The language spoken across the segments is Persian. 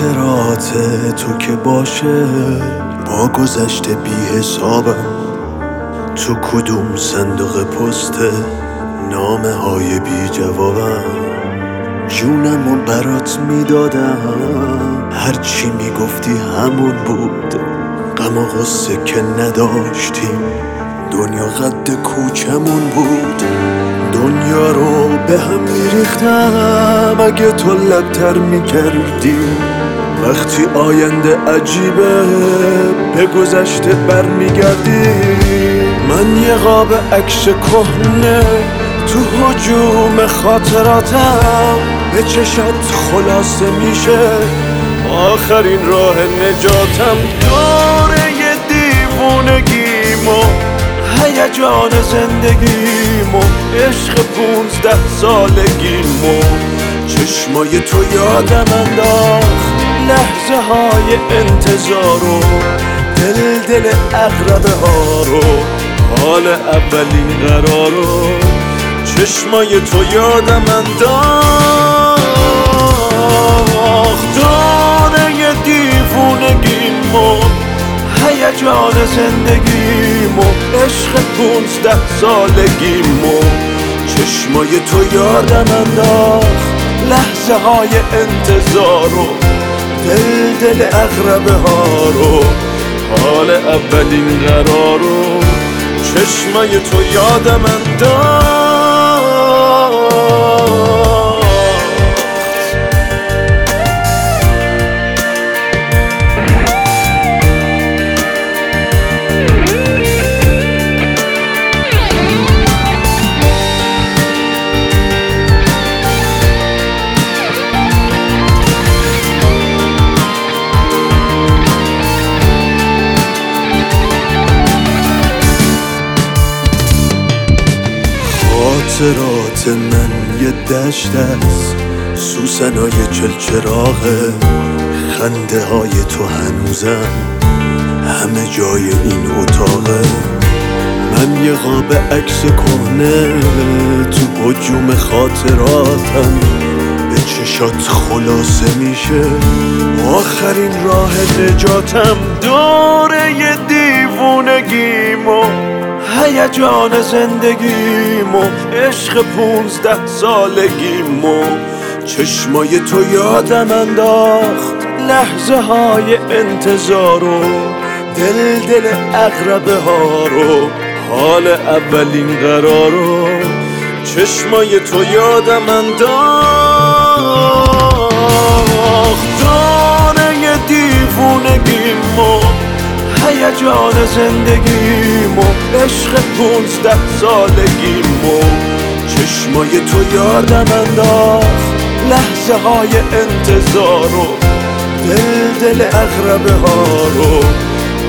خاطرات تو که باشه با گذشته بی حسابم. تو کدوم صندوق پست نامه های بی جوابم؟ جونم و برات می‌دادم. هرچی می‌گفتی همون بود. غم و غصه که نداشتیم. دنیا قد کوچمون بود. دنیا رو به هم میریختم. اگه تو لبتر می‌کردی وقتی آینده عجیبه به گذشته برمیگردی. من یه قاب عکس کهنه تو حجوم خاطراتم به چشات خلاصه میشه. آخرین راه نجاتم دوره دیوونگیمو هیجان زندگیمو عشق پونزده سالگیمو چشمای تو یادم انداخت لحظه های انتظارو دل دل اقربه ها رو حال اولین قرارو چشمای تو یادم انداخت. دانه دیوونگیمو هیجان زندگیمو عشق پونزده سالگیمو چشمای تو یادم انداخت لحظه های انتظارو دل دل اغربه ها رو حال اولین قرارو چشمای تو یادم انداخت. خاطرات من یه دشت است. سوسنای چلچراغه خنده های تو هنوزم. همه جای این اتاقه من یه قاب عکس کهنه تو حجوم خاطراتم. به چشات خلاصه میشه. آخرین راه نجاتم. دوره دیوونگیمو هیجان زندگیمو عشق پونزده سالگیمو چشمای تو یادم انداخت. لحظه های انتظارو دل دل اقربه ها رو. حال اولین قرارو چشمای تو یادم انداخت. دانه دیوونگیمو هیجان زندگیمو عشق پونزده سالگیمو چشمای تو یادم انداخت. لحظه های انتظارو دل دل اغربه ها رو.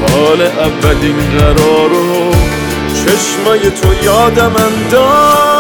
حال اولین قرارو چشمای تو یادم انداخت.